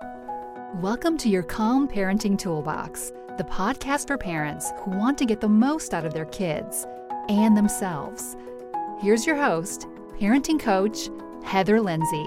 Welcome to your Calm Parenting Toolbox, the podcast for parents who want to get the most out of their kids and themselves. Here's your host, parenting coach, Heather Lindsay.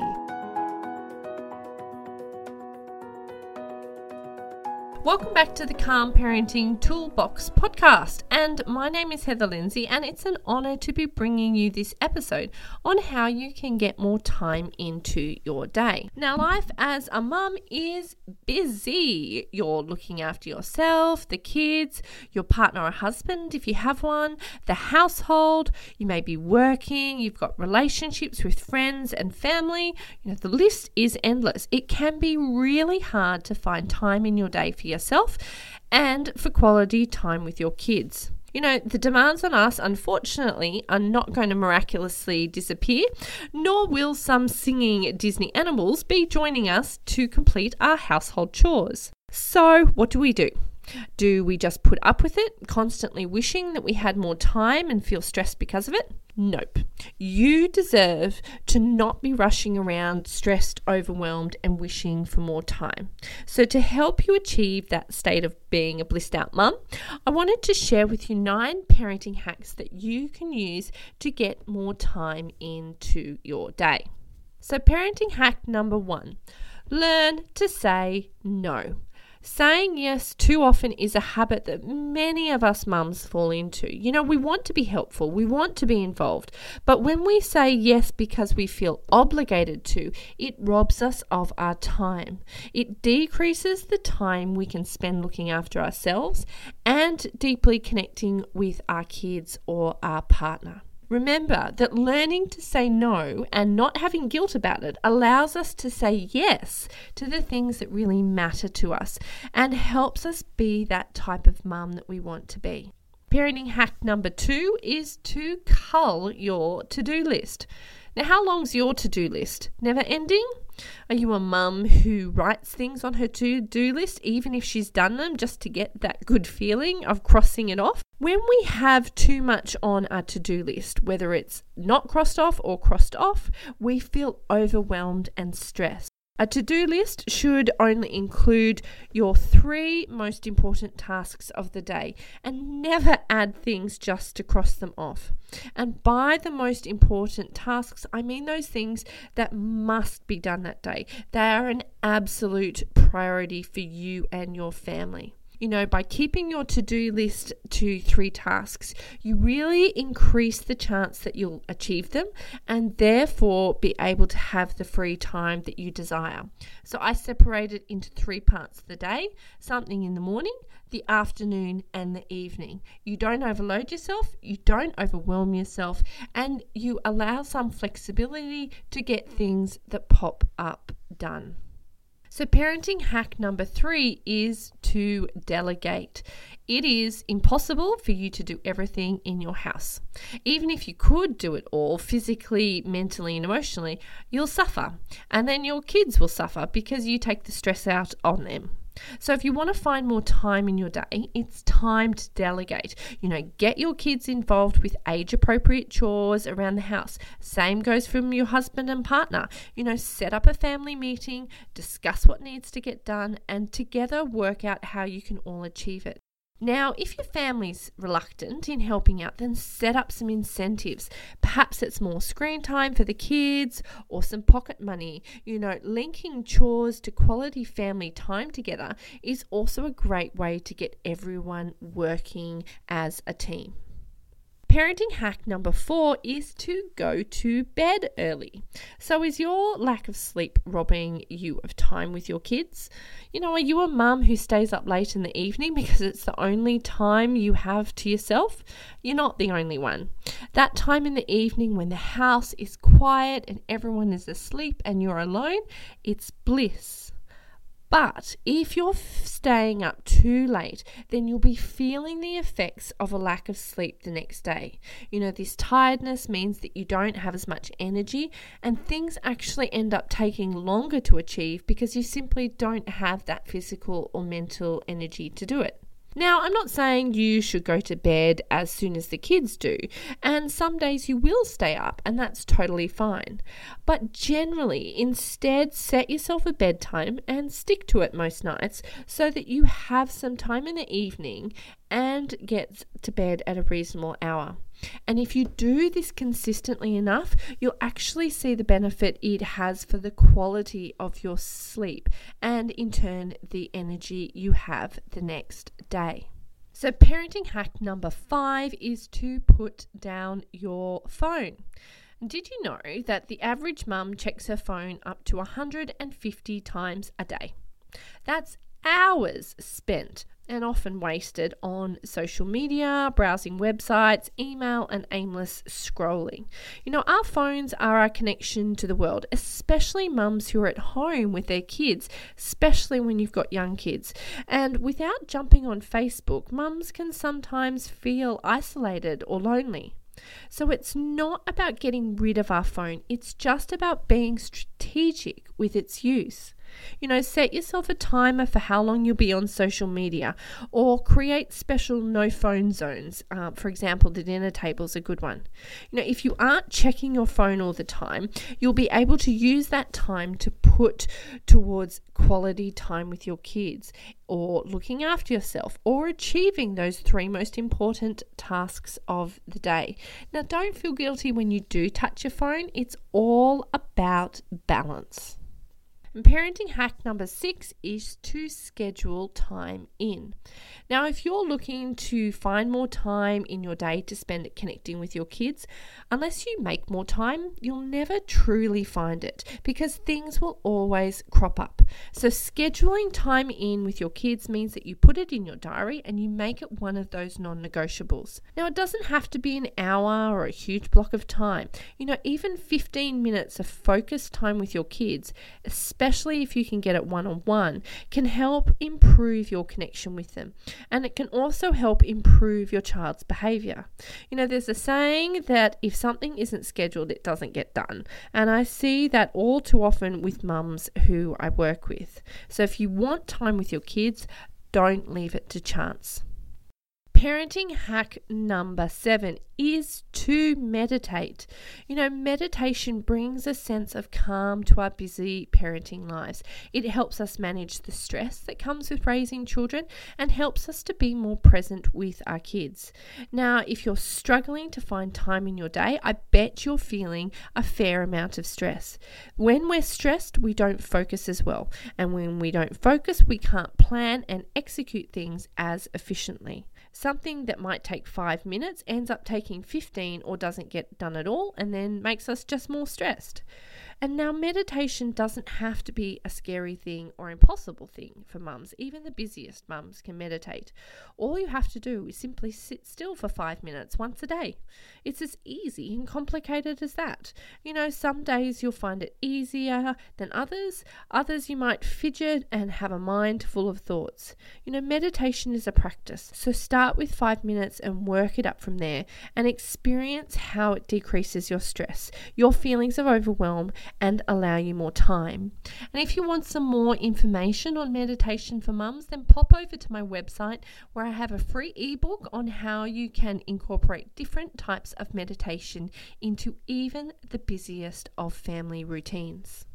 Welcome back to the Calm Parenting Toolbox podcast. And my name is Heather Lindsay, and it's an honor to be bringing you this episode on how you can get more time into your day. Now, life as a mum is busy. You're looking after yourself, the kids, your partner or husband, if you have one, the household. You may be working, you've got relationships with friends and family. You know, the list is endless. It can be really hard to find time in your day for yourself and for quality time with your kids. You know, the demands on us, unfortunately, are not going to miraculously disappear, nor will some singing Disney animals be joining us to complete our household chores. So, what do we do? Do we just put up with it, constantly wishing that we had more time and feel stressed because of it? Nope. You deserve to not be rushing around, stressed, overwhelmed, and wishing for more time. So, to help you achieve that state of being a blissed out mum, I wanted to share with you nine parenting hacks that you can use to get more time into your day. So, parenting hack number one learn to say no. Saying yes too often is a habit that many of us mums fall into. You know, we want to be helpful, we want to be involved, but when we say yes because we feel obligated to, it robs us of our time. It decreases the time we can spend looking after ourselves and deeply connecting with our kids or our partner. Remember that learning to say no and not having guilt about it allows us to say yes to the things that really matter to us and helps us be that type of mum that we want to be. Parenting hack number two is to cull your to do list. Now, how long's your to do list? Never ending? Are you a mum who writes things on her to do list, even if she's done them, just to get that good feeling of crossing it off? When we have too much on our to do list, whether it's not crossed off or crossed off, we feel overwhelmed and stressed. A to do list should only include your three most important tasks of the day and never add things just to cross them off. And by the most important tasks, I mean those things that must be done that day. They are an absolute priority for you and your family you know, by keeping your to do list to three tasks, you really increase the chance that you'll achieve them and therefore be able to have the free time that you desire. So I separate it into three parts of the day something in the morning, the afternoon, and the evening. You don't overload yourself, you don't overwhelm yourself, and you allow some flexibility to get things that pop up done. So, parenting hack number three is to delegate. It is impossible for you to do everything in your house. Even if you could do it all physically, mentally, and emotionally, you'll suffer. And then your kids will suffer because you take the stress out on them. So, if you want to find more time in your day, it's time to delegate. You know, get your kids involved with age appropriate chores around the house. Same goes from your husband and partner. You know, set up a family meeting, discuss what needs to get done, and together work out how you can all achieve it. Now, if your family's reluctant in helping out, then set up some incentives. Perhaps it's more screen time for the kids or some pocket money. You know, linking chores to quality family time together is also a great way to get everyone working as a team. Parenting hack number four is to go to bed early. So, is your lack of sleep robbing you of time with your kids? You know, are you a mum who stays up late in the evening because it's the only time you have to yourself? You're not the only one. That time in the evening when the house is quiet and everyone is asleep and you're alone, it's bliss. But if you're staying up too late, then you'll be feeling the effects of a lack of sleep the next day. You know, this tiredness means that you don't have as much energy, and things actually end up taking longer to achieve because you simply don't have that physical or mental energy to do it. Now, I'm not saying you should go to bed as soon as the kids do, and some days you will stay up, and that's totally fine. But generally, instead, set yourself a bedtime and stick to it most nights so that you have some time in the evening and get to bed at a reasonable hour. And if you do this consistently enough, you'll actually see the benefit it has for the quality of your sleep and, in turn, the energy you have the next day. So, parenting hack number five is to put down your phone. Did you know that the average mum checks her phone up to 150 times a day? That's hours spent and often wasted on social media, browsing websites, email, and aimless scrolling. You know, our phones are our connection to the world, especially mums who are at home with their kids, especially when you've got young kids. And without jumping on Facebook, mums can sometimes feel isolated or lonely. So it's not about getting rid of our phone, it's just about being strategic with its use. You know, set yourself a timer for how long you'll be on social media or create special no phone zones. Uh, for example, the dinner table is a good one. You know, if you aren't checking your phone all the time, you'll be able to use that time to put towards quality time with your kids or looking after yourself or achieving those three most important tasks of the day. Now, don't feel guilty when you do touch your phone, it's all about balance. And parenting hack number six is to schedule time in. Now, if you're looking to find more time in your day to spend connecting with your kids, unless you make more time, you'll never truly find it because things will always crop up. So, scheduling time in with your kids means that you put it in your diary and you make it one of those non negotiables. Now, it doesn't have to be an hour or a huge block of time. You know, even 15 minutes of focused time with your kids, especially if you can get it one on one, can help improve your connection with them. And it can also help improve your child's behavior. You know, there's a saying that if something isn't scheduled, it doesn't get done. And I see that all too often with mums who I work with. So if you want time with your kids, don't leave it to chance. Parenting hack number seven is to meditate. You know, meditation brings a sense of calm to our busy parenting lives. It helps us manage the stress that comes with raising children and helps us to be more present with our kids. Now, if you're struggling to find time in your day, I bet you're feeling a fair amount of stress. When we're stressed, we don't focus as well. And when we don't focus, we can't plan and execute things as efficiently. Something that might take five minutes ends up taking 15 or doesn't get done at all and then makes us just more stressed. And now, meditation doesn't have to be a scary thing or impossible thing for mums. Even the busiest mums can meditate. All you have to do is simply sit still for five minutes once a day. It's as easy and complicated as that. You know, some days you'll find it easier than others, others you might fidget and have a mind full of thoughts. You know, meditation is a practice. So start with five minutes and work it up from there and experience how it decreases your stress, your feelings of overwhelm and allow you more time. And if you want some more information on meditation for mums, then pop over to my website where I have a free ebook on how you can incorporate different types of meditation into even the busiest of family routines.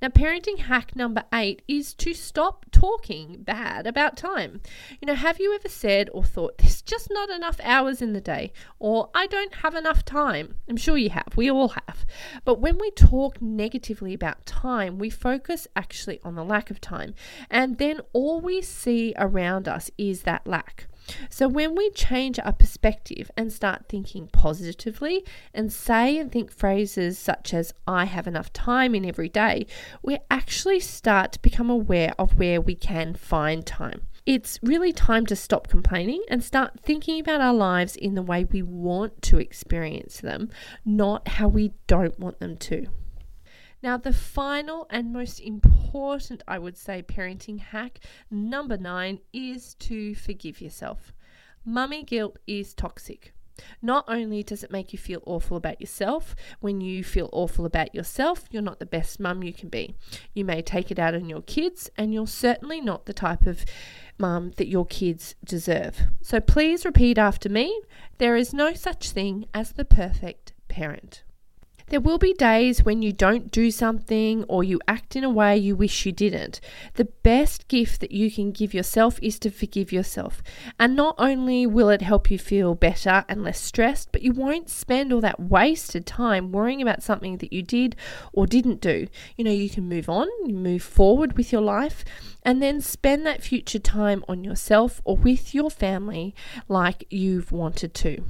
Now, parenting hack number eight is to stop talking bad about time. You know, have you ever said or thought, there's just not enough hours in the day, or I don't have enough time? I'm sure you have, we all have. But when we talk negatively about time, we focus actually on the lack of time, and then all we see around us is that lack. So, when we change our perspective and start thinking positively and say and think phrases such as, I have enough time in every day, we actually start to become aware of where we can find time. It's really time to stop complaining and start thinking about our lives in the way we want to experience them, not how we don't want them to. Now, the final and most important, I would say, parenting hack, number nine, is to forgive yourself. Mummy guilt is toxic. Not only does it make you feel awful about yourself, when you feel awful about yourself, you're not the best mum you can be. You may take it out on your kids, and you're certainly not the type of mum that your kids deserve. So please repeat after me there is no such thing as the perfect parent. There will be days when you don't do something or you act in a way you wish you didn't. The best gift that you can give yourself is to forgive yourself. And not only will it help you feel better and less stressed, but you won't spend all that wasted time worrying about something that you did or didn't do. You know, you can move on, move forward with your life, and then spend that future time on yourself or with your family like you've wanted to.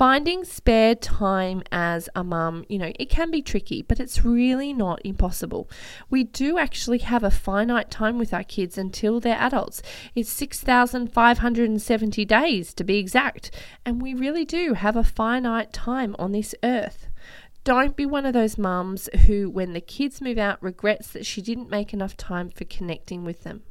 Finding spare time as a mum, you know, it can be tricky, but it's really not impossible. We do actually have a finite time with our kids until they're adults. It's 6,570 days to be exact, and we really do have a finite time on this earth. Don't be one of those mums who, when the kids move out, regrets that she didn't make enough time for connecting with them.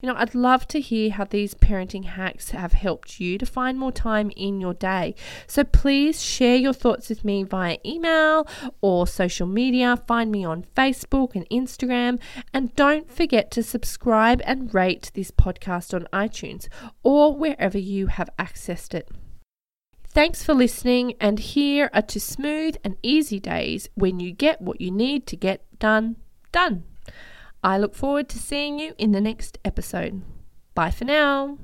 You know, I'd love to hear how these parenting hacks have helped you to find more time in your day. So please share your thoughts with me via email or social media. Find me on Facebook and Instagram. And don't forget to subscribe and rate this podcast on iTunes or wherever you have accessed it. Thanks for listening, and here are to smooth and easy days when you get what you need to get done, done. I look forward to seeing you in the next episode. Bye for now.